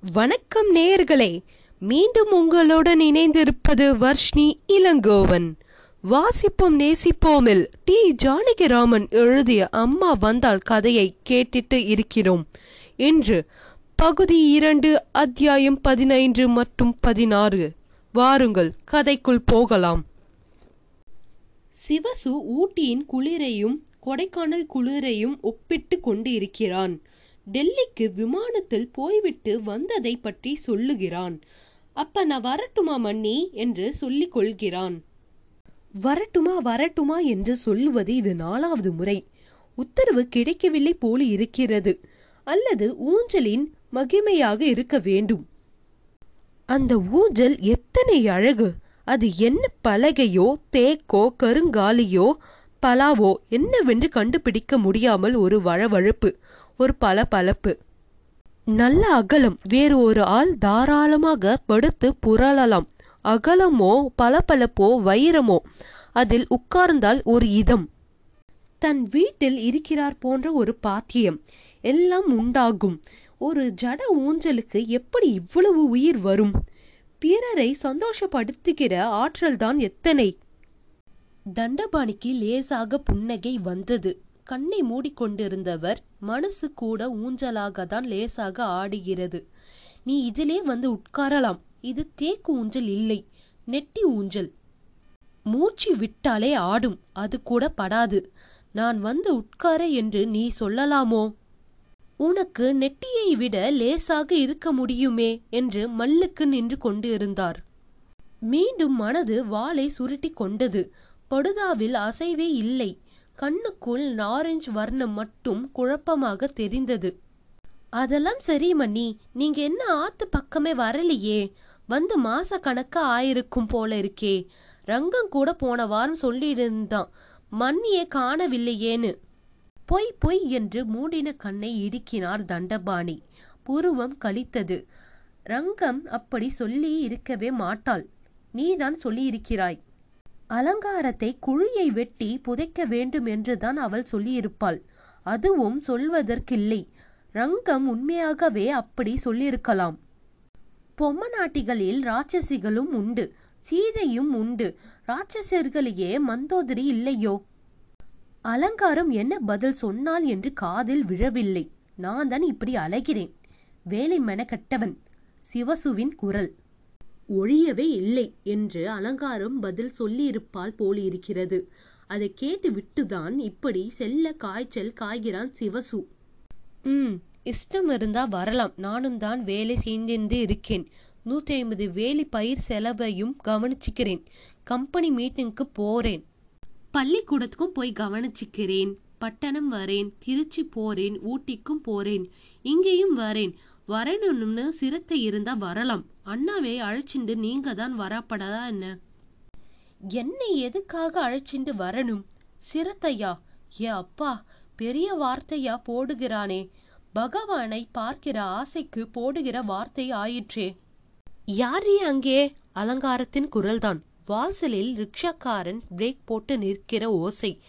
வணக்கம் நேயர்களே மீண்டும் உங்களுடன் இணைந்திருப்பது வர்ஷ்ணி இளங்கோவன். வாசிப்போம் நேசிப்போமில் டி. ஜானகிராமன் எழுதிய அம்மா வந்தால் கதையை கேட்டிட்டு இருக்கிறோம். இன்று பகுதி இரண்டு அத்தியாயம் பதினைந்து மற்றும் பதினாறு. வாருங்கள் கதைக்குள் போகலாம். சிவசு ஊட்டியின் குளிரையும் கொடைக்கானல் குளிரையும் ஒப்பிட்டு கொண்டு இருக்கிறான் டெல்லிக்கு விமானத்தில் போய்விட்டு வந்ததை பற்றி சொல்லுகிறான். அப்ப நான் வரட்டுமா மன்னி? என்று சொல்லிக் கொள்கிறான். வரட்டுமா வரட்டுமா என்று சொல்லுவது இது நாலாவது முறை. உத்தரவு கிடைக்கவில்லை போல இருக்கிறது. அல்லது ஊஞ்சலின் மகிமையாக இருக்க வேண்டும். அந்த ஊஞ்சல் எத்தனை அழகு. அது என்ன பலகையோ தேக்கோ கருங்காலியோ பலாவோ என்னவென்று கண்டுபிடிக்க முடியாமல் ஒரு வழவழப்பு ஒரு பளபளப்பு. நல்ல அகலம் வேறு ஒரு ஆள் தாராளமாக படுத்து புரளலாம். அகலமோ பளபளப்போ வைரமோ அதில் உட்கார்ந்தால் ஒரு இதம். தன் வீட்டில் இருக்கிறார் போன்ற ஒரு பாத்தியம் எல்லாம் உண்டாகும். ஒரு ஜட ஊஞ்சலுக்கு எப்படி இவ்வளவு உயிர் வரும்? பிறரை சந்தோஷப்படுத்துகிற ஆற்றல்தான் எத்தனை? தண்டபாணிக்கு லேசாக புன்னகை வந்தது. கண்ணை மூடிக்கொண்டிருந்தவர் மனசு கூட ஊஞ்சலாக தான் லேசாக ஆடுகிறது. நீ இதிலே வந்து உட்காரலாம். இது தேக்கு ஊஞ்சல் இல்லை. நெட்டி ஊஞ்சல். மூச்சு விட்டாலே ஆடும். அது கூட படாது. நான் வந்து உட்கார என்று நீ சொல்லலாமோ? உனக்கு நெட்டியை விட லேசாக இருக்க முடியுமே? என்று மல்லுக்கு நின்று கொண்டு இருந்தார் மீண்டும் மனது வாளை சுருட்டி கொண்டது. படுதாவில் அசைவே இல்லை. கண்ணுக்குள் நாரஞ்சு வர்ணம் மட்டும் குழப்பமாக தெரிந்தது. அதெல்லாம் சரி மன்னி. நீங்க என்ன ஆத்து பக்கமே வரலையே. வந்து மாச கணக்கா ஆயிருக்கும் போல இருக்கே. ரங்கம் கூட போன வாரம் சொல்லியிருந்தான். மண்ணியை காணவில்லையேன்னு. பொய் பொய் என்று மூடின கண்ணை இடுக்கினார் தண்டபாணி. புருவம் கழித்தது. ரங்கம் அப்படி சொல்லி இருக்கவே மாட்டாள். நீதான் சொல்லியிருக்கிறாய். அலங்காரத்தை குழியை வெட்டி புதைக்க வேண்டும் என்றுதான் அவள் சொல்லியிருப்பாள். அதுவும் சொல்வதற்கில்லை. ரங்கம் உண்மையாகவே அப்படி சொல்லியிருக்கலாம். பொம்மநாட்டிகளில் ராட்சசிகளும் உண்டு. சீதையும் உண்டு. ராட்சசர்களையே மந்தோதரி இல்லையோ? அலங்காரம் என்ன பதில் சொன்னால் என்று காதில் விழவில்லை. நான் தான் இப்படி அலைகிறேன். வேலை மெனக்கட்டவன் சிவசுவின் குரல். ஒழியவே இல்லை என்று அலங்காரம் பதில் சொல்லியிருப்பால் போலிருக்கிறது. அதை கேட்டு விட்டுதான் இப்படி செல்ல காய்ச்சல் காய்கிறான் சிவசு. ம் இஷ்டம் இருந்தா வரலாம். நானும் தான் வேலை செஞ்சிருந்து இருக்கேன். நூத்தி ஐம்பது வேலி பயிர் செலவையும் கவனிச்சுக்கிறேன். கம்பெனி மீட்டிங்க்கு போறேன். பள்ளிக்கூடத்துக்கும் போய் கவனிச்சுக்கிறேன். பட்டணம் வரேன். திருச்சி போறேன். ஊட்டிக்கும் போறேன். இங்கேயும் வரேன். வரணும்னு சிரத்தை இருந்தா வரலாம். அண்ணாவை அழைச்சிண்டு நீங்க தான் வரப்படாதா என்ன? என்னை எதுக்காக அழைச்சிண்டு வரணும்? சிரத்தையா? ஏ அப்பா பெரிய வார்த்தையா போடுகிறானே. பகவானை பார்க்கிற ஆசைக்கு போடுகிற வார்த்தை ஆயிற்றே. யாரே அங்கே? அலங்காரத்தின் குரல்தான். வாசலில் ரிக்ஷாக்காரன் பிரேக் போட்டு நிற்கிற ஓசை.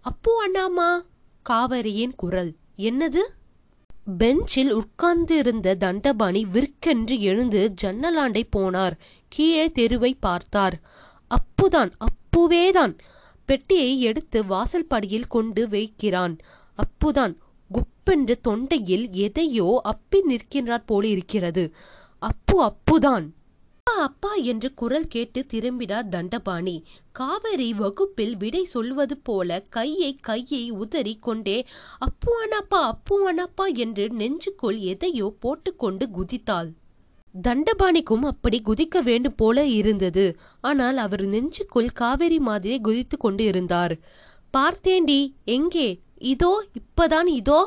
அப்போ அண்ணாமா காவரியின் குரல். என்னது? பெஞ்சில் உட்கார்ந்திருந்த தண்டபாணி விற்கென்று எழுந்து ஜன்னலாண்டை போனார். கீழே தெருவை பார்த்தார். அப்புதான் அப்புவேதான்! பெட்டியை எடுத்து வாசல் படியில் கொண்டு வைக்கிறான். அப்புதான் குப்பென்று தொண்டையில் எதையோ அப்பி நிற்கின்றார் போல இருக்கிறது அப்பு அப்புதான்! அப்பா அப்பா என்று குரல் கேட்டு திரும்பினார் தண்டபாணி. காவேரி வகுப்பில் விடை சொல்வது போல கையை கையை உதறி கொண்டே அப்புவானப்பா அப்புவானப்பா என்று நெஞ்சுக்குள் எதையோ போட்டுக்கொண்டு குதித்தாள். தண்டபாணிக்கும் அப்படி குதிக்க வேண்டும் போல இருந்தது. ஆனால் அவர் நெஞ்சுக்குள் காவேரி மாதிரி குதித்து கொண்டு இருந்தார். பார்த்தேண்டி எங்கே? இதோ இப்பதான் இதோ?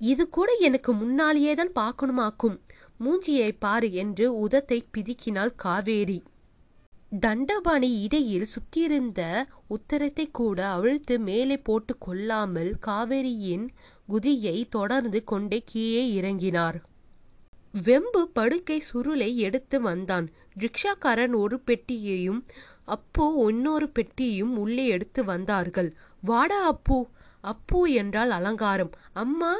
இது கூட எனக்கு முன்னாலேயே தான் பார்க்கணுமாக்கும். மூஞ்சியை பாரு என்று உதத்தை பிதுக்கினாள் காவேரி. தண்டபாணி இடையில் சுத்தியிருந்த உத்தரத்தை கூட அவிழ்த்து மேலே போட்டு கொள்ளாமல் காவேரியின் குதியை தொடர்ந்து கொண்டே கீழே இறங்கினார். வெம்பு படுக்கை சுருளை எடுத்து வந்தான். ரிக்ஷாக்காரன் ஒரு பெட்டியையும் அப்பு இன்னொரு பெட்டியையும் உள்ளே எடுத்து வந்தார்கள். வாடா அப்பு. அப்பு என்றால் அலங்காரம். அம்மா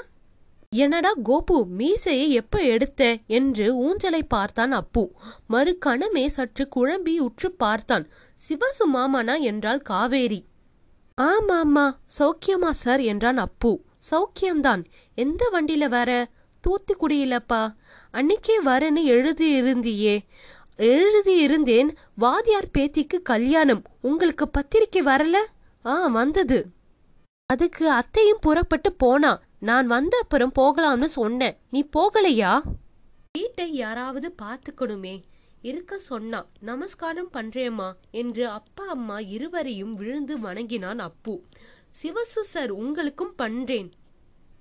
என்னடா கோபு மீசையை எப்ப எடுத்த? என்று ஊஞ்சலை பார்த்தான் அப்பு. மறு கணமே சற்று குழம்பி உற்று பார்த்தான். சிவசு மாமனா? என்றாள் காவேரி. ஆமாம்மா சௌக்கியமா சார் என்றான் அப்பு. சௌக்கியம்தான். எந்த வண்டியில வர? தூத்துக்குடியிலப்பா. அன்னைக்கே வரேன்னு எழுதி இருந்தியே எழுதி இருந்தேன் வாதியார் பேத்திக்கு கல்யாணம். உங்களுக்கு பத்திரிக்கை வரல? ஆ வந்தது. அதுக்கு அத்தையும் புறப்பட்டு போனா? நான் வந்த அப்புறம் போகலாம்னு சொன்னேன். நீ போகலையா? வீட்டை யாராவது பார்த்துக்கணுமே இருக்க சொன்னா நமஸ்காரம் பண்றேம்மா என்று அப்பா அம்மா இருவரையும் விழுந்து வணங்கினான் அப்பு. சிவசு சார் உங்களுக்கும் பண்றேன்.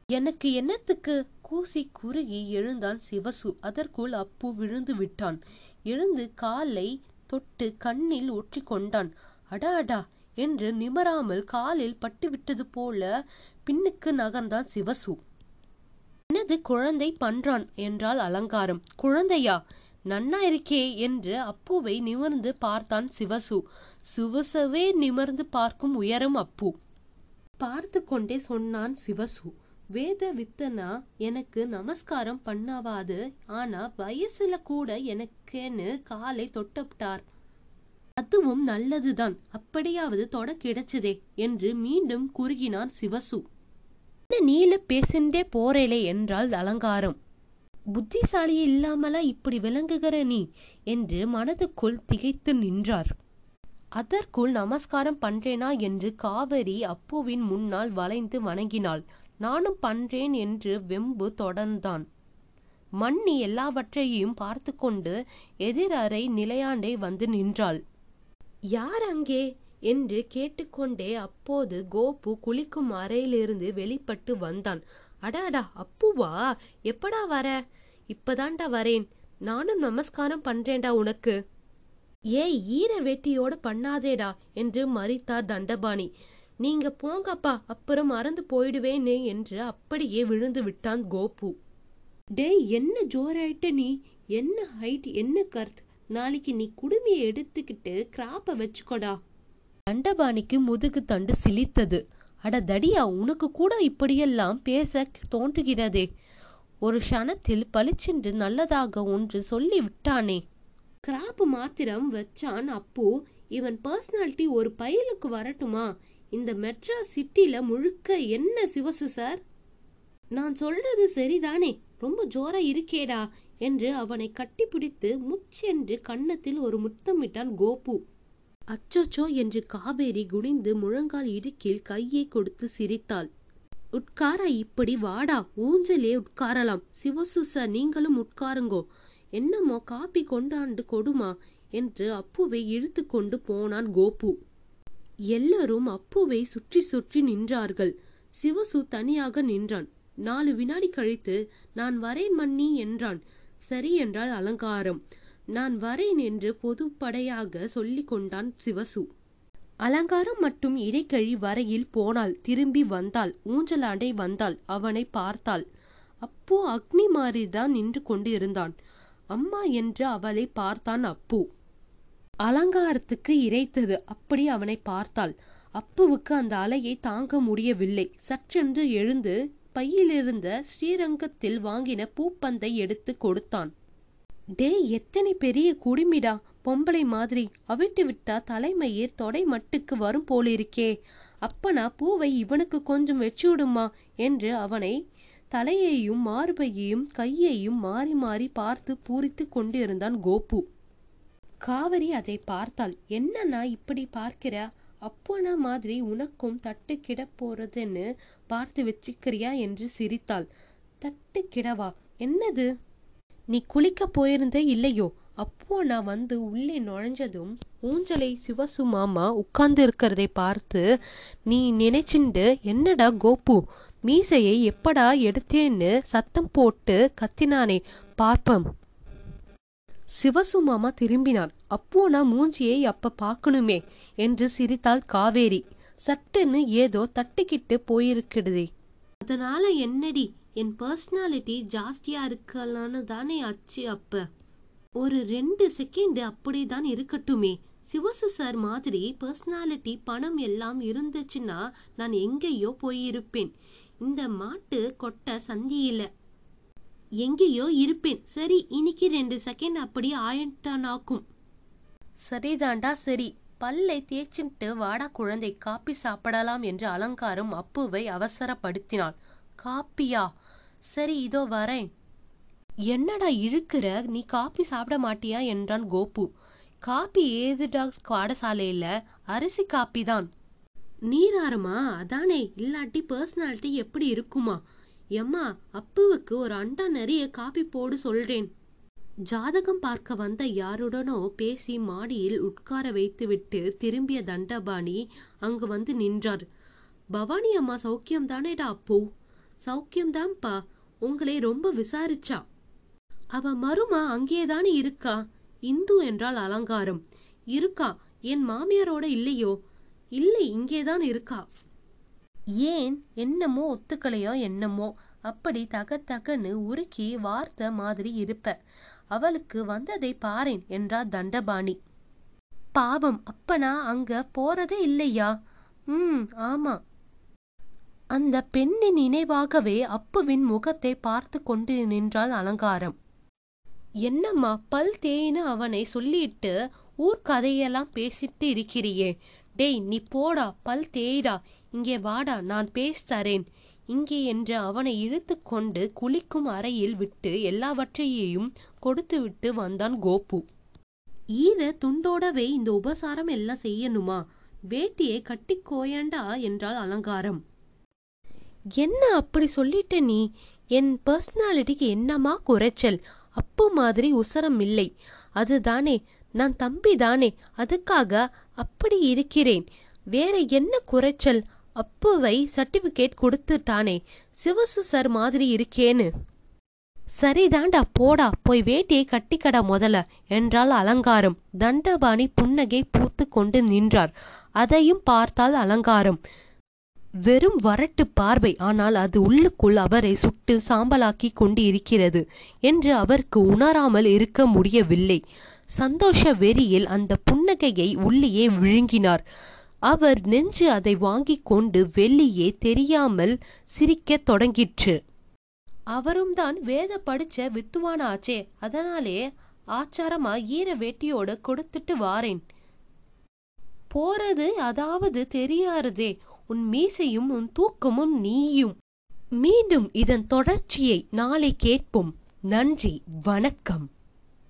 எனக்கு என்னத்துக்கு? கூசி குறுகி எழுந்தான் சிவசு. அதற்குள் அப்பு விழுந்து விட்டான். எழுந்து காலை தொட்டு கண்ணில் ஒற்றி கொண்டான் அடா அடா என்று நிமராமல் காலில் பட்டுவிட்டது போல பின்னுக்கு நகர்ந்தான் சிவசு. என்னது குழந்தை பண்றான்? என்றால் அலங்காரம். குழந்தையா நன்னா இருக்கே என்று அப்புவை நிமிர்ந்து பார்த்தான் சிவசு. சிவசவே நிமிர்ந்து பார்க்கும் உயரம் அப்பு. பார்த்து கொண்டே சொன்னான் சிவசு. வேத வித்தனா எனக்கு நமஸ்காரம் பண்ணாவாது. ஆனா வயசுல கூட எனக்கேன்னு காலை தொட்டப்டார் அதுவும் நல்லதுதான். அப்படியாவது தொட கிடைச்சதே என்று மீண்டும் குறுகினான் சிவசு. என்ன நீல பேசிண்டே போறேலே என்றால் அலங்காரம். புத்திசாலி இல்லாமலா இப்படி விளங்குகிற நீ? என்று மனதுக்குள் திகைத்து நின்றார். அதற்குள் நமஸ்காரம் பண்றேனா? என்று காவிரி அப்புவின் முன்னால் வளைந்து வணங்கினாள். நானும் பண்றேன் என்று வெம்பு தொடர்ந்தான். மண்ணி எல்லாவற்றையும் பார்த்து கொண்டு எதிரறை நிலையாண்டே வந்து நின்றாள். யார் அங்கே? என்று கேட்டுக்கொண்டே அப்போது கோபு குளிக்கும் அறையிலிருந்து வெளிப்பட்டு வந்தான். அடாடா அப்புவா எப்படா வர? இப்பதான்டா வரேன். நானும் நமஸ்காரம் பண்றேன்டா உனக்கு. ஏய் ஈர வெட்டியோட பண்ணாதேடா என்று மறித்தார் தண்டபாணி. நீங்க போங்கப்பா அப்புறம் மறந்து போயிடுவேனே என்று அப்படியே விழுந்து விட்டான் கோபு. டேய் என்ன ஜோராயிட்ட நீ? என்ன ஹைட் என்ன கர்த் நாளைக்கு நீ குடுமியை எடுத்துக்கிட்டு கிராப்ப வச்சுக்கோடா. தண்டபாணிக்கு முதுகு தண்டு சிலித்தது. அட தடியா உனக்கு கூட இப்படியெல்லாம் பேச தோன்றுகிறதே. ஒரு க்ஷணத்தில் பளிச்சென்று நல்லதாக ஒன்று சொல்லி விட்டானே. கிராப் மாத்திரம் வச்சான் அப்போ. இவன் பர்சனாலிட்டி ஒரு பயலுக்கு வரட்டுமா? இந்த மெட்ராஸ் சிட்டில முழுக்க என்ன சிவசு சார் நான் சொல்றது சரிதானே? ரொம்ப ஜோரா இருக்கேடா என்று அவனை கட்டிப்பிடித்து முச்சென்று கன்னத்தில் ஒரு முத்தமிட்டான் கோபு. அச்சோச்சோ என்று காவேரி குனிந்து முழங்கால் இடுக்கில் கையை கொடுத்து சிரித்தாள். உட்கார இப்படி? வாடா ஊஞ்சலே உட்காரலாம். சிவசு சார் நீங்களும் உட்காருங்கோ. என்னமோ காப்பி கொண்டாண்டு கொடுமா என்று அப்புவை இழுத்து கொண்டு போனான் கோபு. எல்லாரும் அப்புவை சுற்றி சுற்றி நின்றார்கள். சிவசு தனியாக நின்றான். நாலு வினாடி கழித்து நான் வரேன் மன்னி என்றான். சரி என்றால் அலங்காரம். நான் வரேன் என்று பொதுப்படையாக சொல்லிக் கொண்டான் சிவசு. அலங்காரம் மட்டும் இடைக்கழி வரையில் போனாள். திரும்பி வந்தாள். ஊஞ்சலாண்டை வந்தாள். அவனை பார்த்தாள். அப்போ அக்னி மாறிதான் நின்று கொண்டு இருந்தான் அம்மா என்று அவளை பார்த்தான் அப்பு. அலங்காரத்துக்கு இறைத்தது அப்படி அவனை பார்த்தாள். அப்புவுக்கு அந்த அலையை தாங்க முடியவில்லை. சற்றென்று எழுந்து பையிலிருந்த ஸ்ரீரங்கத்தில் வாங்கின பூப்பந்தை எடுத்து கொடுத்தான். டேய் எத்தனை பெரிய குடுமிடா பொம்பளை மாதிரி. அவிட்டு விட்டா தலைமையே தொடை மட்டுக்கு வரும் போலிருக்கே. அப்பனா பூவை இவனுக்கு கொஞ்சம் வெச்சு விடுமா? என்று அவனை தலையையும் மார்பையையும் கையையும் மாறி மாறி பார்த்து பூரித்து கொண்டிருந்தான் கோபு. காவிரி அதை பார்த்தாள். என்னன்னா இப்படி பார்க்கிற? அப்போனா மாதிரி உனக்கும் தட்டு கிட போறதுன்னு பார்த்து வச்சுக்கிறியா என்று சிரித்தாள். தட்டு கிடவா? என்னது? நீ குளிக்க போயிருந்த இல்லையோ? அப்போ நான் வந்து உள்ளே நுழைஞ்சதும் ஊஞ்சலை சிவசு மாமா உட்கார்ந்து இருக்கிறதை பார்த்து நீ நினைச்சுண்டு என்னடா கோபு? மீசையை எப்படா எடுத்தேன்னு சத்தம் போட்டு கத்தினானே. பார்ப்பம். சிவசு மாமா திரும்பினான் அப்போ நான் மூஞ்சியை அப்ப பார்க்கணுமே என்று சிரித்தாள் காவேரி. சட்டுன்னு ஏதோ தட்டிக்கிட்டு போயிருக்கிறதே. அதனால என்னடி? என் பர்சனாலிட்டி ஜாஸ்தியா இருக்கலான்னு தானே ஆச்சு அப்ப. ஒரு ரெண்டு செகண்ட் அப்படிதான் இருக்கட்டுமே. சிவசு சார் மாதிரி பர்சனாலிட்டி பணம் எல்லாம் இருந்துச்சுன்னா நான் எங்கேயோ போயிருப்பேன். இந்த மாட்டு கொட்ட சந்தியில எங்கேயோ இருப்பேன். சரி இன்னைக்கு ரெண்டு செகண்ட் அப்படி ஆயிட்டானாக்கும் சரிதாண்டா சரி. பல்லை தேய்ச்சிட்டு வாடா குழந்தை காப்பி சாப்பிடலாம் என்று அலங்காரம் அப்புவை அவசரப்படுத்தினாள். காப்பியா? சரி இதோ வரேன். என்னடா இருக்கிற நீ காப்பி சாப்பிட மாட்டியா என்றான் கோபு. காப்பி ஏதுடா பாடசாலையில? அரிசி காப்பி தான் நீராருமா? அதானே. இல்லாட்டி பர்சனாலிட்டி எப்படி இருக்குமா? எம்மா அப்புவுக்கு ஒரு அண்டா நிறைய காப்பி போடு சொல்றேன். ஜாதகம் பார்க்க வந்த யாருடனோ பேசி மாடியில் உட்கார வைத்துவிட்டு திரும்பிய தண்டபாணி அங்கு வந்து நின்றார். பவானி அம்மா சௌக்கியம் தானேடா அப்பு? சௌக்கியம்தான்ப்பா உங்களை ரொம்ப விசாரிச்சா? அவ மருமா அங்கேதானே இருக்கா? இந்து என்றால் அலங்காரம். இருக்கா என் மாமியாரோட இல்லையோ? இல்லை இங்கேதான் இருக்கா? ஏன் என்னமோ ஒத்துக்கலையோ என்னமோ? அப்படி தக தகன்னு உருக்கி வார்த்த மாதிரி இருப்ப. அவளுக்கு வந்ததை பாரேன் என்றார் தண்டபாணி. பாவம் அப்பனா அங்க போறதே இல்லையா? ம் ஆமா. அந்த பெண்ணின் நினைவாகவே அப்புவின் முகத்தை பார்த்து கொண்டு நின்றாள் அலங்காரம். என்னம்மா பல் தேயின்னு அவனை சொல்லிட்டு ஊர் கதையெல்லாம் பேசிட்டு இருக்கிறியே. டேய் நீ போடா பல் தேய்டா இங்கே வாடா நான் பேசி தரேன். இங்கே என்று அவனை இழுத்து கொண்டு குளிக்கும் அறையில் விட்டு எல்லாவற்றையும் கொடுத்துவிட்டு வந்தான் கோபு. ஈர துண்டோடவே இந்த உபசாரம் எல்லாம் செய்யணுமா? வேட்டியை கட்டி கோயண்டா என்றால் அலங்காரம். என்ன அப்படி சொல்லிட்ட நீ? என் பர்சனாலிட்டிக்கு என்னமா குறைச்சல்? அப்பு மாதிரி உசரம் இல்லை. அதுதானே நான் தம்பி தானே அதுக்காக அப்படி இருக்கிறேன். வேற என்ன குறைச்சல்? அப்புவை சர்டிபிகேட் கொடுத்துட்டானே. சிவசு சார் மாதிரி இருக்கேன்னு. சரிதாண்டா போடா. போய் வேட்டியை கட்டிக்கடா முதல்ல என்றால் அலங்காரம். தண்டபாணி புன்னகை பூத்து கொண்டு நின்றார். அதையும் பார்த்தால் அலங்காரம். வெறும் வரட்டு பார்வை ஆனால் அது உள்ளுக்குள் அவரை சுட்டு சாம்பலாக்கி கொண்டு இருக்கிறது என்று அவருக்கு உணராமல் இருக்க முடியவில்லை. சந்தோஷ வெறியில் அந்த புன்னகையை உள்ளேயே விழுங்கினார். அவர் நெஞ்சு அதை வாங்கி கொண்டு வெளியே தெரியாமல் சிரிக்கத் தொடங்கிற்று. அவரும் தான் வேத படிச்ச வித்துவானாச்சே அதனாலே ஆச்சாரமா ஈர வேட்டியோட கொடுத்துட்டு வாரேன். போறது அதாவது தெரியாததே உன் மீசையும் உன் தூக்கமும் நீயும். மீண்டும் இதன் தொடர்ச்சியை நாளை கேட்போம். நன்றி வணக்கம்.